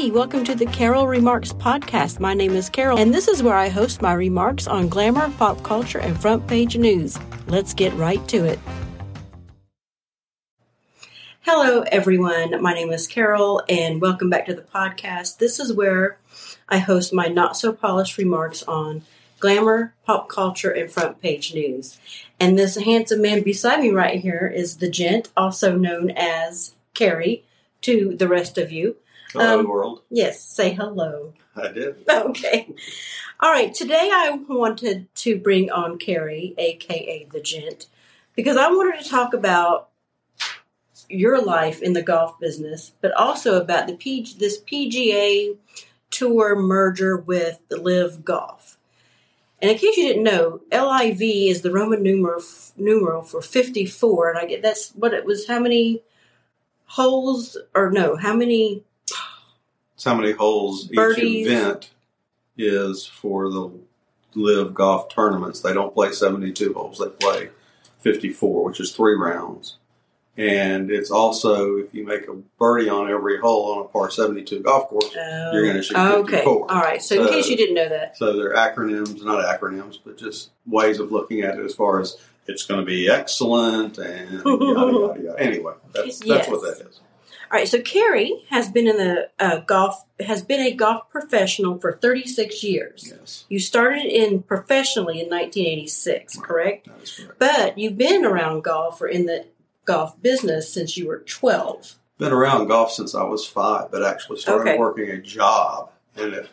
Hey, welcome to the Carol Remarks podcast. My name is Carol, and this is where I host my remarks on glamour, pop culture, and front page news. Let's get right to it. Hello, everyone. My name is Carol, and welcome back to the podcast. This is where I host my not so polished remarks on glamour, pop culture, and front page news. And this handsome man beside me right here is the gent, also known as Cary, to the rest of you. Hello, Um, world. Yes, say hello. I did. Okay. All right. Today I wanted to bring on Cary, aka the gent, because I wanted to talk about your life in the golf business, but also about the PG, this PGA Tour merger with the LIV Golf. And in case you didn't know, LIV is the Roman numeral numeral for 54, and I get that's what it was. How many holes, or no, how many It's how many holes Birdies. each event is for the LIV golf tournaments. They don't play 72 holes, they play 54, which is three rounds. And it's also, if you make a birdie on every hole on a par 72 golf course, You're gonna shoot oh, Okay. 54. All right. So, in case you didn't know that. so they're acronyms, not acronyms, but just ways of looking at it as far as it's going to be excellent and yada, yada, yada. Anyway, that's, that's what that is. All right. So Cary has been in the uh, golf has been a golf professional for 36 years. Yes, You started in professionally in 1986, correct? that is correct. But you've been around golf or in the golf business since you were 12. been around golf since I was five, but actually started Okay. working a job in it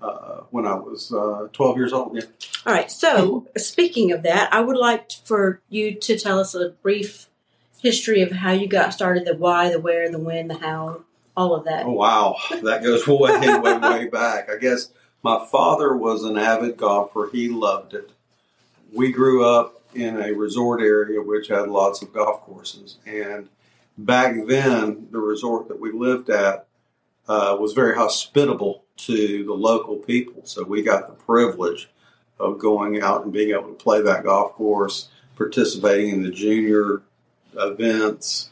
uh, when I was uh, 12 years old. Yeah. All right. So speaking of that, I would like for you to tell us a brief history of how you got started, the why, the where, the when, the how, all of that. Oh, wow. That goes way, way, way back. I guess my father was an avid golfer. He loved it. We grew up in a resort area which had lots of golf courses. And back then, the resort that we lived at uh, was very hospitable to the local people. So we got the privilege of going out and being able to play that golf course, participating in the junior events,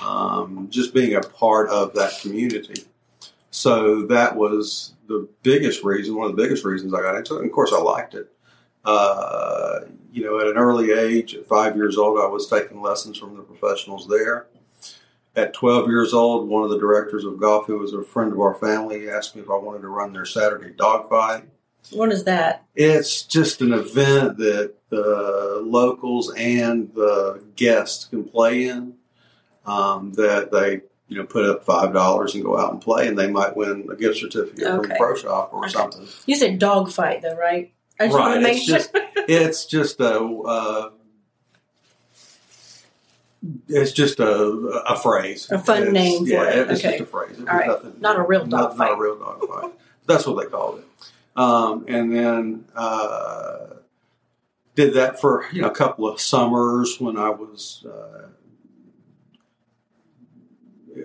um, just being a part of that community. So that was the biggest reason, one of the biggest reasons I got into it. And of course, I liked it. Uh, you know, at an early age, at five years old, I was taking lessons from the professionals there. At 12 years old, one of the directors of golf, who was a friend of our family, asked me if I wanted to run their Saturday dogfight. What is that? It's just an event that the locals and the guests can play in. Um, that they, you know, put up five dollars and go out and play, and they might win a gift certificate from Okay. the pro shop or Okay. something. You said dog fight, though, right? I just want Right, to make it's sure. just- It's just a, uh, it's just a, a phrase, A fun It's- name for yeah, it. It's Okay. just a phrase. It All right. nothing- Not a real not- dog Not fight. a real dog fight. That's what they called it. Um, and then uh, did that for you know a couple of summers when I was uh,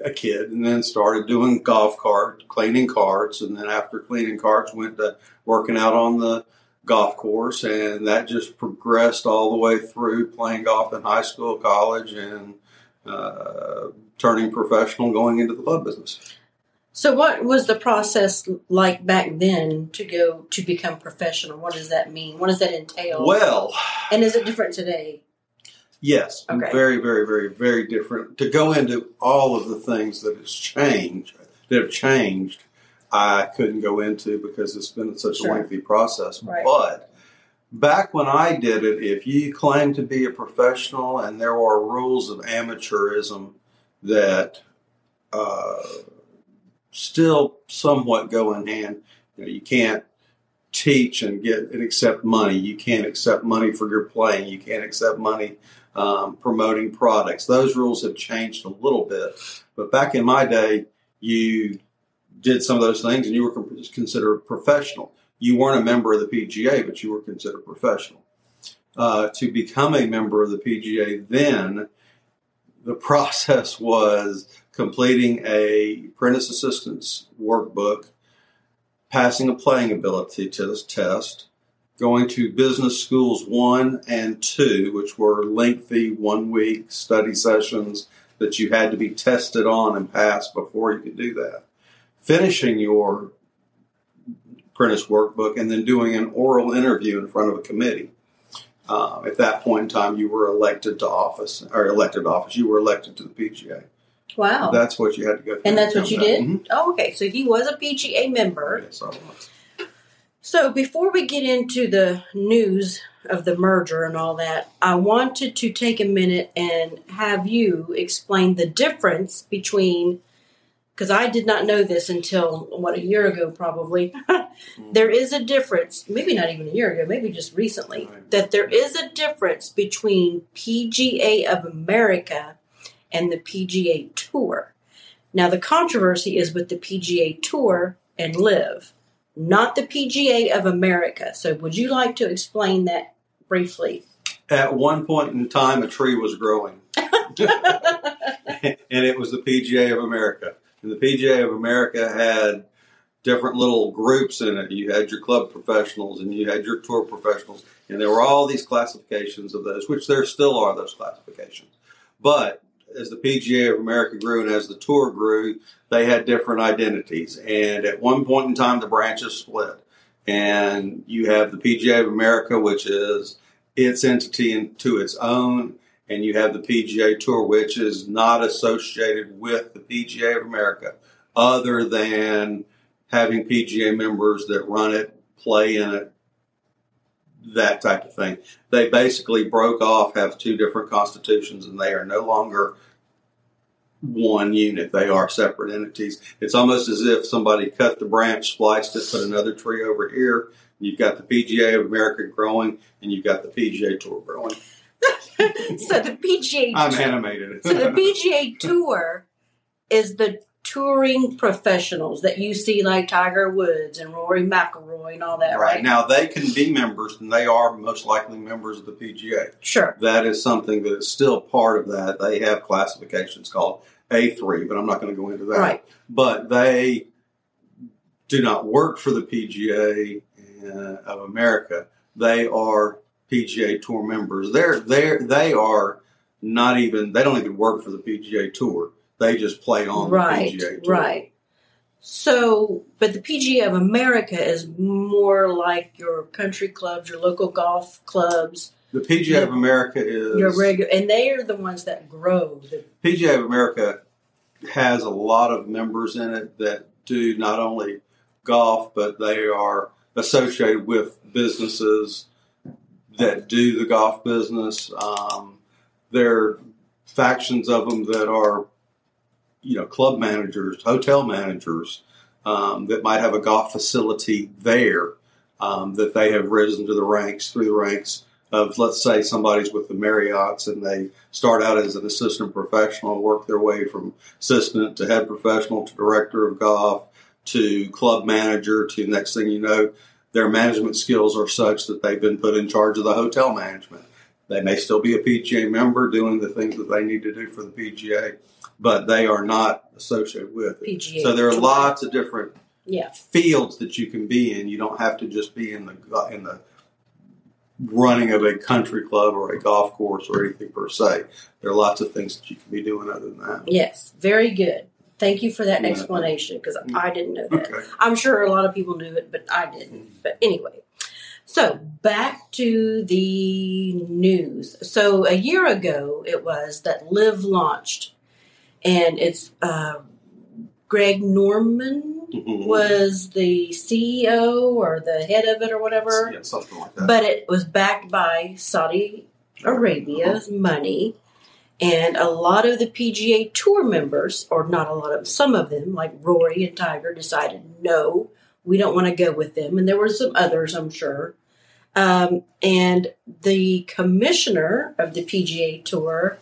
a kid, and then started doing golf cart cleaning carts, and then after cleaning carts, went to working out on the golf course, and that just progressed all the way through playing golf in high school, college, and uh, turning professional, going into the club business. So, what was the process like back then to go to become professional? What does that mean? What does that entail? Well, and is it different today? yes, Okay. very, very, very, very different. To go into all of the things that has changed, that have changed, I couldn't go into because it's been such Sure. a lengthy process. Right. But back when I did it, if you claimed to be a professional and there were rules of amateurism that uh, still somewhat go in hand, you know, you can't teach and get and accept money. You can't accept money for your playing. You can't accept money um, promoting products. Those rules have changed a little bit. But back in my day, you did some of those things and you were considered professional. You weren't a member of the PGA, but you were considered professional. Uh, to become a member of the PGA, then the process was completing a apprentice assistant's workbook, passing a playing ability test, test, going to business schools one and two, which were lengthy one week study sessions that you had to be tested on and pass before you could do that. finishing your apprentice workbook and then doing an oral interview in front of a committee. Uh, at that point in time, you were elected to office or elected office. You were elected to the PGA. Wow. That's what you had to go through. and that's what you did? that. Oh, okay. So he was a PGA member. Yes, I was. So before we get into the news of the merger and all that, I wanted to take a minute and have you explain the difference between because I did not know this until what a year ago probably. Mm-hmm. there is a difference, maybe not even a year ago, maybe just recently, that there is a difference between PGA of America and the PGA Tour. Now the controversy is with the PGA Tour and LIV not the PGA of America. So, would you like to explain that briefly? At one point in time, a tree was growing, and it was the PGA of America. And the PGA of America had different little groups in it. You had your club professionals and you had your tour professionals, and there were all these classifications of those, which there still are those classifications. But as the PGA of America grew and as the tour grew, they had different identities. And at one point in time, the branches split. And you have the PGA of America, which is its entity into its own, and you have the PGA Tour, which is not associated with the PGA of America, other than having PGA members that run it, play in it, that type of thing. They basically broke off, have two different constitutions, and they are no longer one unit. They are separate entities. It's almost as if somebody cut the branch, spliced it, put another tree over here. You've got the PGA of America growing, and you've got the PGA Tour growing. so, the PGA I'm animated. so the PGA Tour is the touring professionals that you see like Tiger Woods and Rory McIlroy and all that, right? right now, they can be members, and they are most likely members of the PGA. Sure. That is something that is still part of that. They have classifications called A3, but I'm not going to go into that. Right. But they do not work for the PGA uh, of America. They are PGA Tour members. They're they they are not even they don't even work for the PGA Tour. They just play on right. the PGA Tour. Right. So, but the PGA of America is more like your country clubs, your local golf clubs, The PGA of America is your regular, and they are the ones that grow. The, PGA of America has a lot of members in it that do not only golf, but they are associated with businesses that do the golf business. Um, there are factions of them that are, you know, club managers, hotel managers um, that might have a golf facility there um, that they have risen to the ranks through the ranks of, let's say, somebody's with the Marriotts and they start out as an assistant professional, and work their way from assistant to head professional to director of golf to club manager to next thing you know, their management skills are such that they've been put in charge of the hotel management. They may still be a PGA member doing the things that they need to do for the PGA, but they are not associated with it. PGA So there are lots of different yeah, fields that you can be in. You don't have to just be in the in the running of a country club or a golf course or anything per se. There are lots of things that you can be doing other than that. yes, very good. Thank you for that Yeah. explanation because I didn't know that. Okay. I'm sure a lot of people knew it, but I didn't. But anyway, so back to the news. So a year ago, it was that LIV launched, and it's uh, Greg Norman. Was the CEO or the head of it or whatever. Yeah, something like that. But it was backed by Saudi Arabia's money. And a lot of the PGA Tour members, or not a lot of, some of them, like Rory and Tiger, decided no, we don't want to go with them. And there were some others, I'm sure. Um, and the commissioner of the PGA Tour,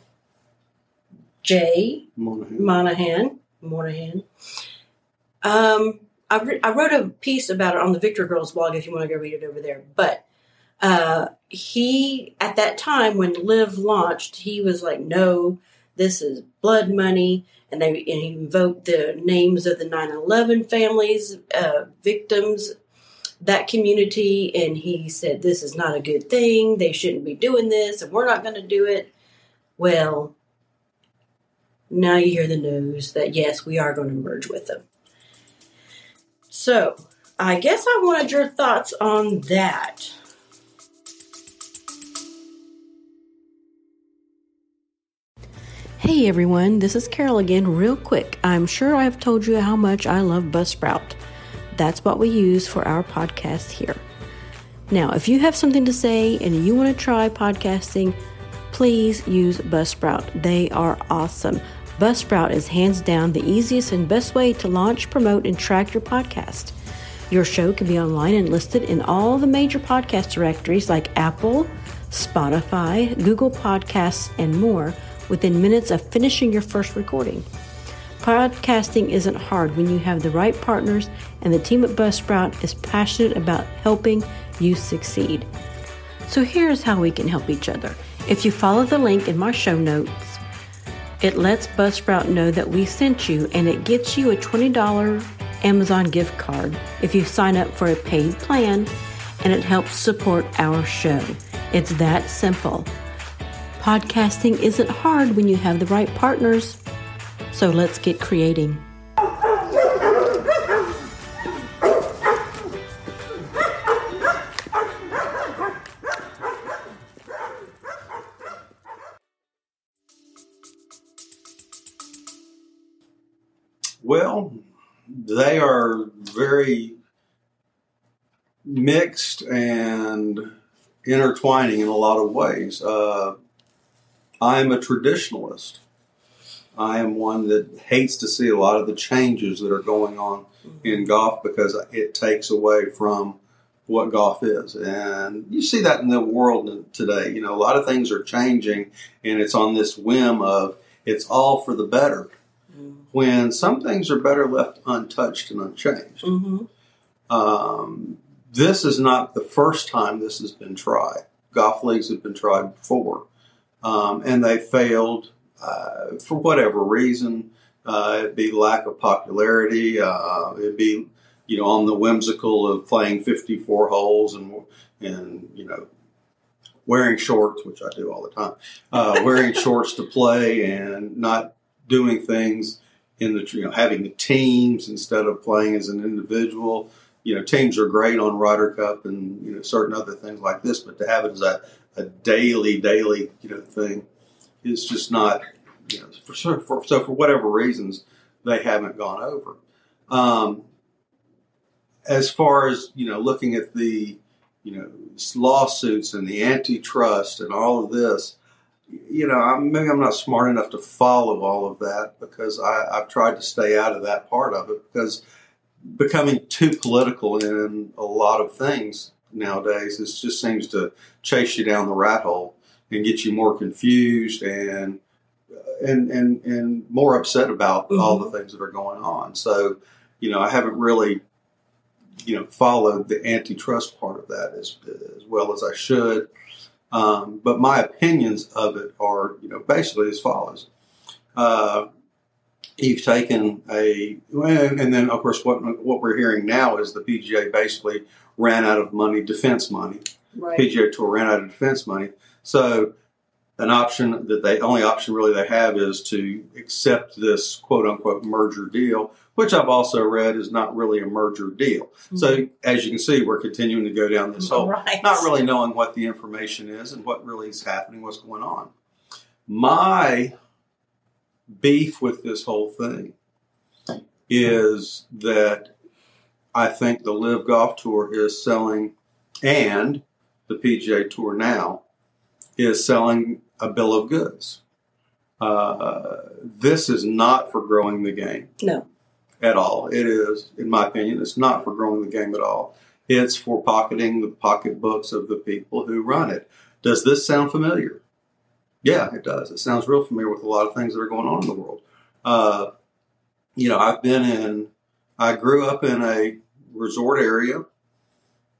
Jay Monahan. Monahan, Monahan. Um, I, re- I wrote a piece about it on the Victory Girls blog if you want to go read it over there. But uh, he, at that time when LIV launched, he was like, no, this is blood money. And they and he invoked the names of the 9 11 families, uh, victims, that community. And he said, this is not a good thing. They shouldn't be doing this, and we're not going to do it. Well, now you hear the news that yes, we are going to merge with them. So, I guess I wanted your thoughts on that. Hey everyone, this is Carol again, real quick. I'm sure I've told you how much I love Buzzsprout. That's what we use for our podcast here. Now, if you have something to say and you want to try podcasting, please use Buzzsprout. They are awesome. Buzzsprout is hands down the easiest and best way to launch, promote, and track your podcast. Your show can be online and listed in all the major podcast directories like Apple, Spotify, Google Podcasts, and more within minutes of finishing your first recording. Podcasting isn't hard when you have the right partners, and the team at Buzzsprout is passionate about helping you succeed. So here's how we can help each other. If you follow the link in my show notes, it lets Buzzsprout know that we sent you and it gets you a $20 Amazon gift card if you sign up for a paid plan and it helps support our show. It's that simple. Podcasting isn't hard when you have the right partners. So let's get creating. They are very mixed and intertwining in a lot of ways. Uh, I'm a traditionalist. I am one that hates to see a lot of the changes that are going on in golf because it takes away from what golf is. And you see that in the world today. You know, a lot of things are changing, and it's on this whim of it's all for the better. When some things are better left untouched and unchanged. Mm-hmm. Um, this is not the first time this has been tried. Golf leagues have been tried before um, and they failed uh, for whatever reason. Uh, it'd be lack of popularity. Uh, it'd be you know on the whimsical of playing 54 holes and and you know wearing shorts, which I do all the time, uh, wearing shorts to play and not doing things in the you know having the teams instead of playing as an individual. You know, teams are great on Ryder Cup and you know certain other things like this, but to have it as a a daily, daily, you know, thing is just not, you know, for, for, so for whatever reasons, they haven't gone over. Um, as far as, you know, looking at the, you know, lawsuits and the antitrust and all of this, you know, I'm, maybe I'm not smart enough to follow all of that because I, I've tried to stay out of that part of it because becoming too political in a lot of things nowadays. It just seems to chase you down the rat hole and get you more confused and and and and more upset about mm-hmm. all the things that are going on. So, you know, I haven't really you know followed the antitrust part of that as as well as I should. Um, but my opinions of it are, you know, basically as follows. Uh, you've taken a, and then of course what what we're hearing now is the PGA basically ran out of money, defense money. Right. PGA Tour ran out of defense money. So an option that they only option really they have is to accept this quote unquote merger deal, which I've also read is not really a merger deal. Mm-hmm. So as you can see, we're continuing to go down this hole, right. not really knowing what the information is and what really is happening, what's going on. My beef with this whole thing is that I think the LIV Golf Tour is selling, and the PGA Tour now is selling a bill of goods. Uh, this is not for growing the game. No. At all. It is, in my opinion, it's not for growing the game at all. It's for pocketing the pocketbooks of the people who run it. Does this sound familiar? Yeah, it does. It sounds real familiar with a lot of things that are going on in the world. Uh, you know, I've been in, I grew up in a resort area,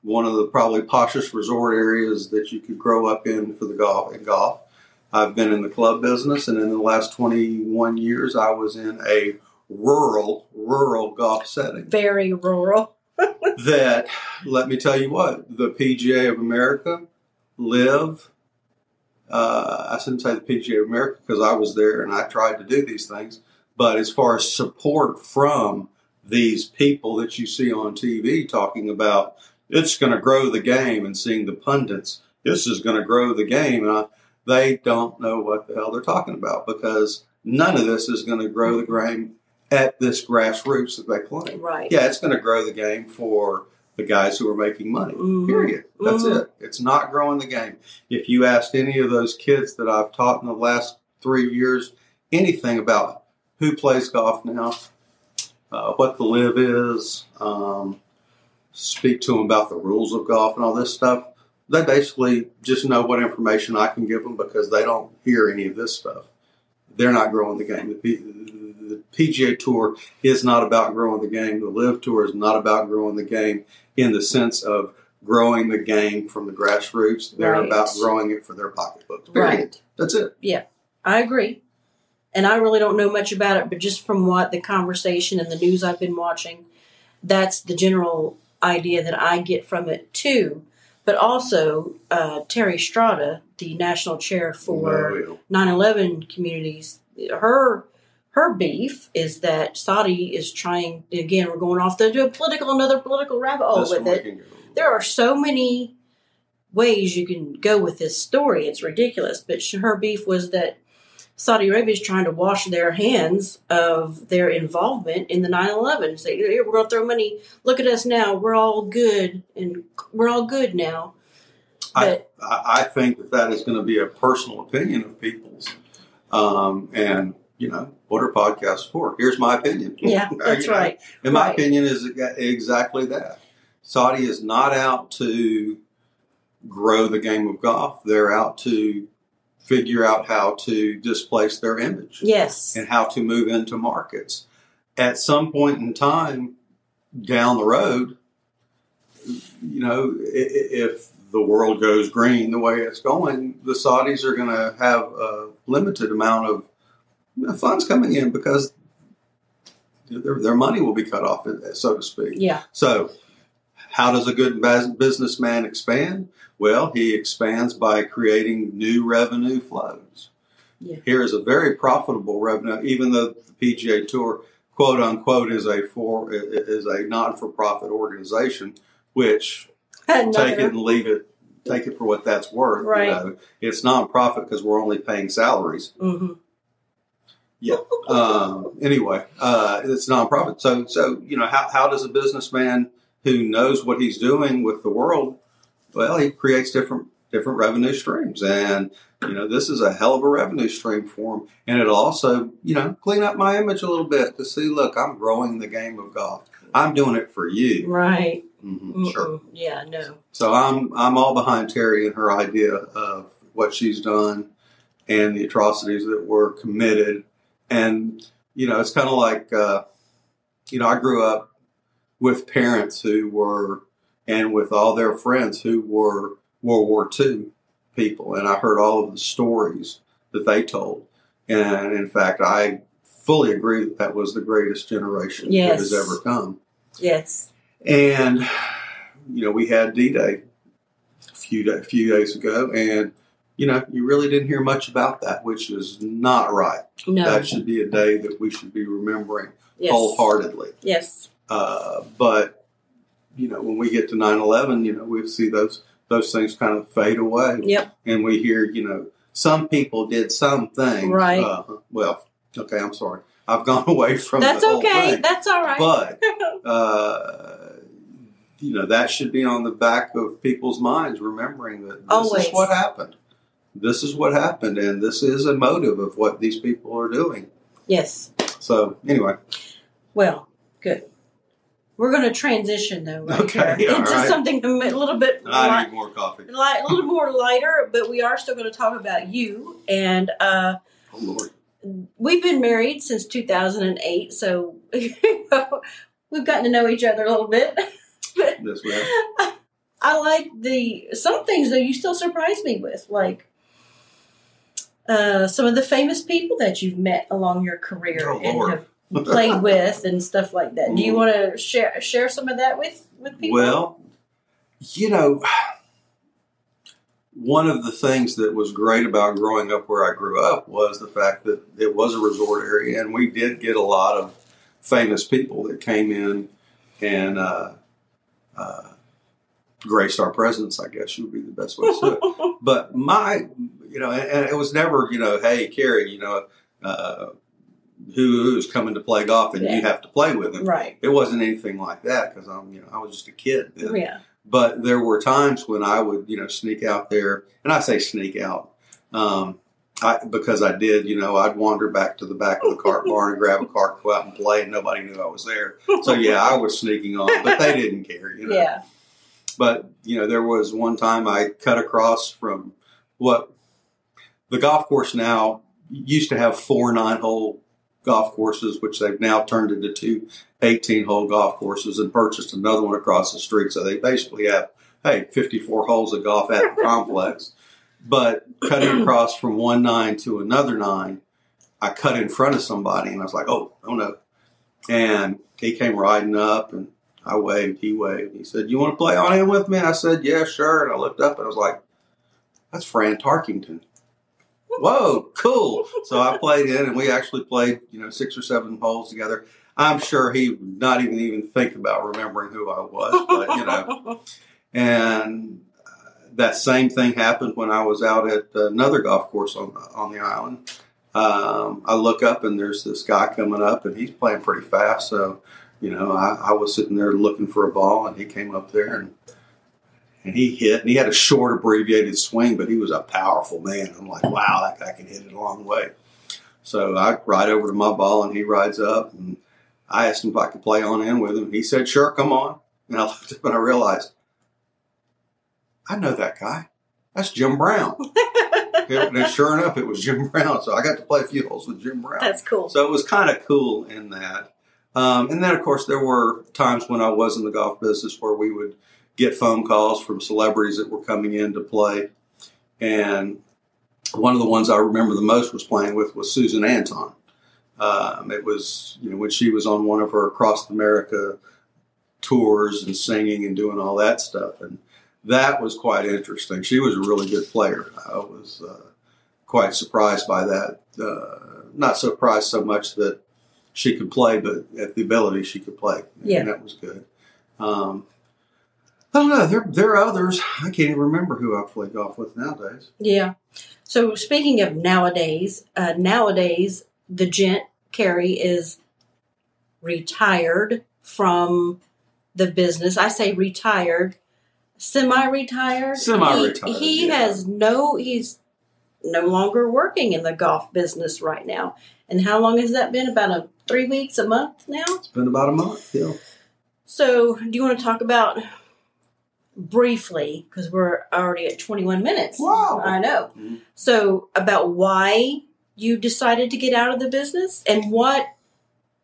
one of the probably poshest resort areas that you could grow up in for the golf and golf. I've been in the club business, and in the last 21 years, I was in a rural, rural golf setting. Very rural. that, let me tell you what, the PGA of America, LIV, uh, I shouldn't say the PGA of America because I was there and I tried to do these things. But as far as support from these people that you see on TV talking about it's going to grow the game and seeing the pundits, this is going to grow the game. Uh, they don't know what the hell they're talking about because none of this is going to grow the game at this grassroots that they claim. Right. Yeah, it's going to grow the game for the guys who are making money. Mhm. Period. That's Mhm. it. It's not growing the game. If you asked any of those kids that I've taught in the last three years anything about who plays golf now, uh, what the LIV is, um, speak to them about the rules of golf and all this stuff, they basically just know what information I can give them because they don't hear any of this stuff. They're not growing the game. The, PGA Tour is not about growing the game. The LIV Tour is not about growing the game in the sense of growing the game from the grassroots. They're Right. about growing it for their pocketbooks. Right. That's it. Yeah, I agree. And I really don't know much about it, but just from what the conversation and the news I've been watching, that's the general idea that I get from it too. But also, uh, Terry Strada, the national chair for 9/11 communities, her her beef is that Saudi is trying. Again, we're going off the political another political rabbit hole with it there are so many ways you can go with this story. It's ridiculous. But her beef was that Saudi Arabia is trying to wash their hands of their involvement in the 9 11. Say, "Here, we're going to throw money. Look at us now. We're all good. And we're all good now. But I, I think that that is going to be a personal opinion of people's. Um, and, you know, what are podcasts for? Here's my opinion. yeah, that's know, right. And my Right. opinion is exactly that. Saudi is not out to grow the game of golf. They're out to figure out how to displace their image Yes. and how to move into markets. At some point in time down the road, you know, if the world goes green the way it's going, the Saudis are going to have a limited amount of funds coming in because their, their money will be cut off, so to speak. Yeah. So, how does a good bus- businessman expand? Well, he expands by creating new revenue flows. Yeah. Here is a very profitable revenue, even though the PGA Tour, quote unquote, is a for is a non for profit organization, which take it and leave it, take it for what that's worth. Right. You know, it's nonprofit because we're only paying salaries. Mhm. Yeah. Um, anyway, uh, it's nonprofit. So, so you know, how, how does a businessman who knows what he's doing with the world? Well, he creates different different revenue streams, and you know, this is a hell of a revenue stream for him. And it'll also, you know, clean up my image a little bit to see, look, I'm growing the game of golf. I'm doing it for you. Right. hmm Sure. Yeah, no. So I'm I'm all behind Terry and her idea of what she's done and the atrocities that were committed. And you know, it's kind of like uh, you know, I grew up with parents who were and with all their friends who were World War II people, and I heard all of the stories that they told. And in fact, I fully agree that that was the greatest generation Yes. that has ever come. Yes. And you know, we had D Day a few da- few days ago, and you know, you really didn't hear much about that, which is not right. No. That should be a day that we should be remembering yes. wholeheartedly. Yes. Uh, but you know, when we get to 9-11, you know, we see those those things kind of fade away, Yep. and we hear, you know, some people did some things. Right. Uh, well, okay, I'm sorry, I've gone away from That's okay. thing. That's all right. But uh, you know that should be on the back of people's minds, remembering that this Always. is what happened. This is what happened, and this is a motive of what these people are doing. yes. So anyway, Well, good. We're going to transition though right Okay, here into right. something a little bit I light, need more coffee. light, a little more lighter, but we are still going to talk about you. And uh, Oh Lord, we've been married since 2008, so we've gotten to know each other a little bit. this way. I like the some things though. You still surprise me with, like uh, some of the famous people that you've met along your career Oh, and Lord. have played with and stuff like that. Do you Mm. want to share share some of that with with people? Well, you know, one of the things that was great about growing up where I grew up was the fact that it was a resort area, and we did get a lot of famous people that came in and uh, uh, graced our presence. I guess would be the best way to say it. But my, you know, and, and it was never, you know, hey, Cary, you know, uh, who who's coming to play golf and Yeah. you have to play with him. right. It wasn't anything like that because I'm, you know, I was just a kid then. Yeah. But there were times when I would, you know, sneak out there, and I say sneak out, um, I, because I did, you know, I'd wander back to the back of the cart barn and grab a cart, go out and play, and nobody knew I was there. So yeah, I was sneaking on, but they didn't care, you know. Yeah. But you know, there was one time I cut across from what the golf course now used to have four nine hole golf courses, which they've now turned into two 18 hole golf courses and purchased another one across the street. So they basically have, hey, 54 holes of golf at the complex. But cutting across from one nine to another nine, I cut in front of somebody and I was like, oh, oh no. And he came riding up and I waved, he waved. He said, You want to play on in with me? I said, Yeah, sure. And I looked up and I was like, That's Fran Tarkington. Whoa, cool. So I played in and we actually played, you know, six or seven holes together. I'm sure he would not even even think about remembering who I was, but you know. And uh, that same thing happened when I was out at another golf course on on the island. Um, I look up and there's this guy coming up and he's playing pretty fast. So, you know, I, I was sitting there looking for a ball and he came up there and and he hit and he had a short abbreviated swing, but he was a powerful man. I'm like, wow, that guy can hit it a long way. So I ride over to my ball and he rides up and I asked him if I could play on in with him. He said, sure, come on. And I looked up and I realized I know that guy. That's Jim Brown. and sure enough, it was Jim Brown. So I got to play a few holes with Jim Brown. That's cool. So it was kind of cool in that. Um, and then, of course, there were times when I was in the golf business where we would get phone calls from celebrities that were coming in to play. And one of the ones I remember the most was playing with was Susan Anton. Um, it was, you know, when she was on one of her across America tours and singing and doing all that stuff. And that was quite interesting. She was a really good player. I was uh, quite surprised by that. Uh, not surprised so much that she could play, but at the ability she could play. Yeah. And that was good. Um, I don't know. There, there are others. I can't even remember who I play golf with nowadays. Yeah. So speaking of nowadays, uh, nowadays the gent Cary is retired from the business. I say retired, semi-retired. Semi-retired, He, he yeah. has no. He's no longer working in the golf business right now. And how long has that been? About a three weeks, a month now. It's been about a month. Yeah. So, do you want to talk about briefly because we're already at 21 minutes? Wow. I know. Mhm. So, about why you decided to get out of the business and what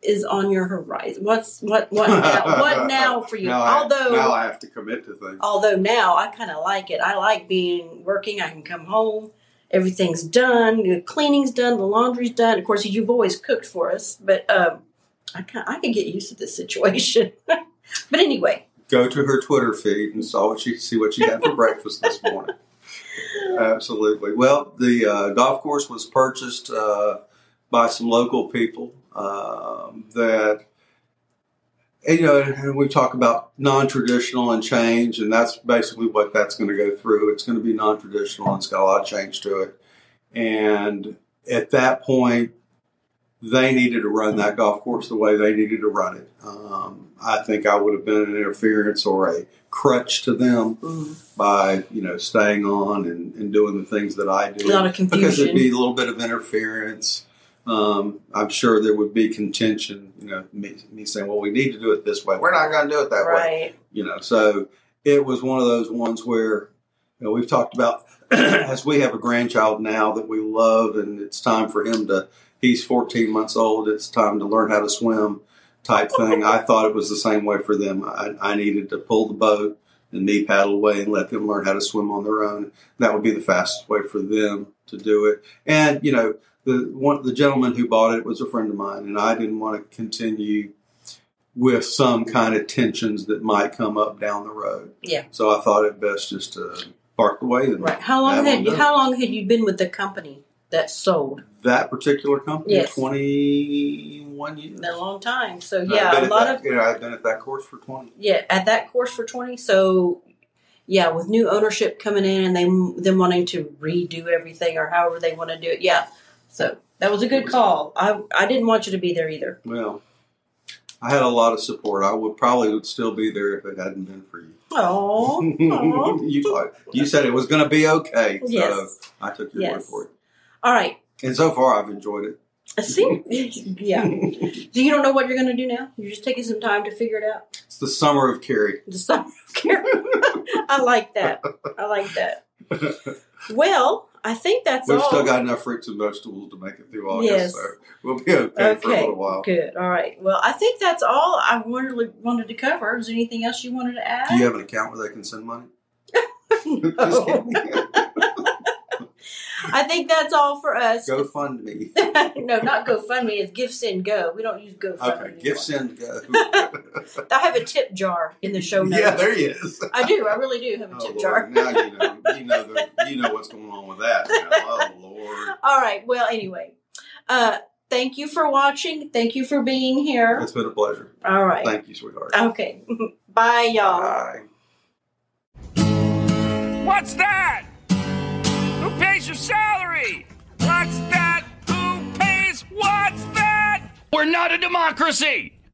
is on your horizon? What's what what now, what now for you? Now I, although now I have to commit to things. although now I kind of like it. I like being working. I can come home. Everything's done. The cleaning's done. The laundry's done. Of course, you've always cooked for us, but um, I can I can get used to this situation. but anyway, Go to her Twitter feed and saw what she see what she had for breakfast this morning. Absolutely. Well, the uh, golf course was purchased uh, by some local people um, that, and, you know, and we talk about non-traditional and change, and that's basically what that's going to go through. It's going to be non-traditional, and it's got a lot of change to it. And at that point, they needed to run that golf course the way they needed to run it. Um, I think I would have been an interference or a crutch to them mm, by you know staying on and, and doing the things that I do a lot of confusion because it'd be a little bit of interference. Um, I'm sure there would be contention. You know, me, me saying, "Well, we need to do it this way. We're not going to do it that way." You know, so it was one of those ones where you know, we've talked about as we have a grandchild now that we love, and it's time for him to. He's 14 months old. It's time to learn how to swim, type thing. I thought it was the same way for them. I, I needed to pull the boat and me paddle away and let them learn how to swim on their own. That would be the fastest way for them to do it. And you know, the one the gentleman who bought it was a friend of mine, and I didn't want to continue with some kind of tensions that might come up down the road. Yeah. So I thought it best just to park the way and Right. How long had you, how long had you been with the company? That sold That particular company, Yes. 21 years. in a long time. So yeah, I've a been at lot that, of you know, I've been at that course for 20. yeah at that course for 20 so yeah with new ownership coming in and they them wanting to redo everything or however they want to do it yeah so that was a good call i i didn't want you to be there either Well, I had a lot of support. I would probably would still be there if it hadn't been for you. oh you, you said it was going to be okay, so yes I took your word for it. All right And so far, I've enjoyed it. I see yeah so you don't know what you're going to do now you're just taking some time to figure it out It's the summer of Cary. the summer of care. i like that i like that well i think that's We've all still got enough fruits and vegetables to make it through August, Yes. so we'll be okay, for a little while. Good. All right. Well, I think that's all I wanted wanted to cover. Is there anything else you wanted to add? Do you have an account where they can send money? Just No. Kidding. I think that's all for us. Go fund me. no, not GoFundMe. It's Give Send Go. We don't use GoFundMe. Okay, anymore. gift send go. I have a tip jar in the show notes. yeah, there he is. I do. I really do have a Oh, tip Lord. jar. Now you know. You know. The, you know what's going on with that. Now. Oh Lord, All right. Well, anyway, uh, thank you for watching. Thank you for being here. it's been a pleasure. All right. Thank you, sweetheart. Okay. Bye, y'all. Bye. What's that? Your salary? What's that? Who pays what's that? We're not a democracy!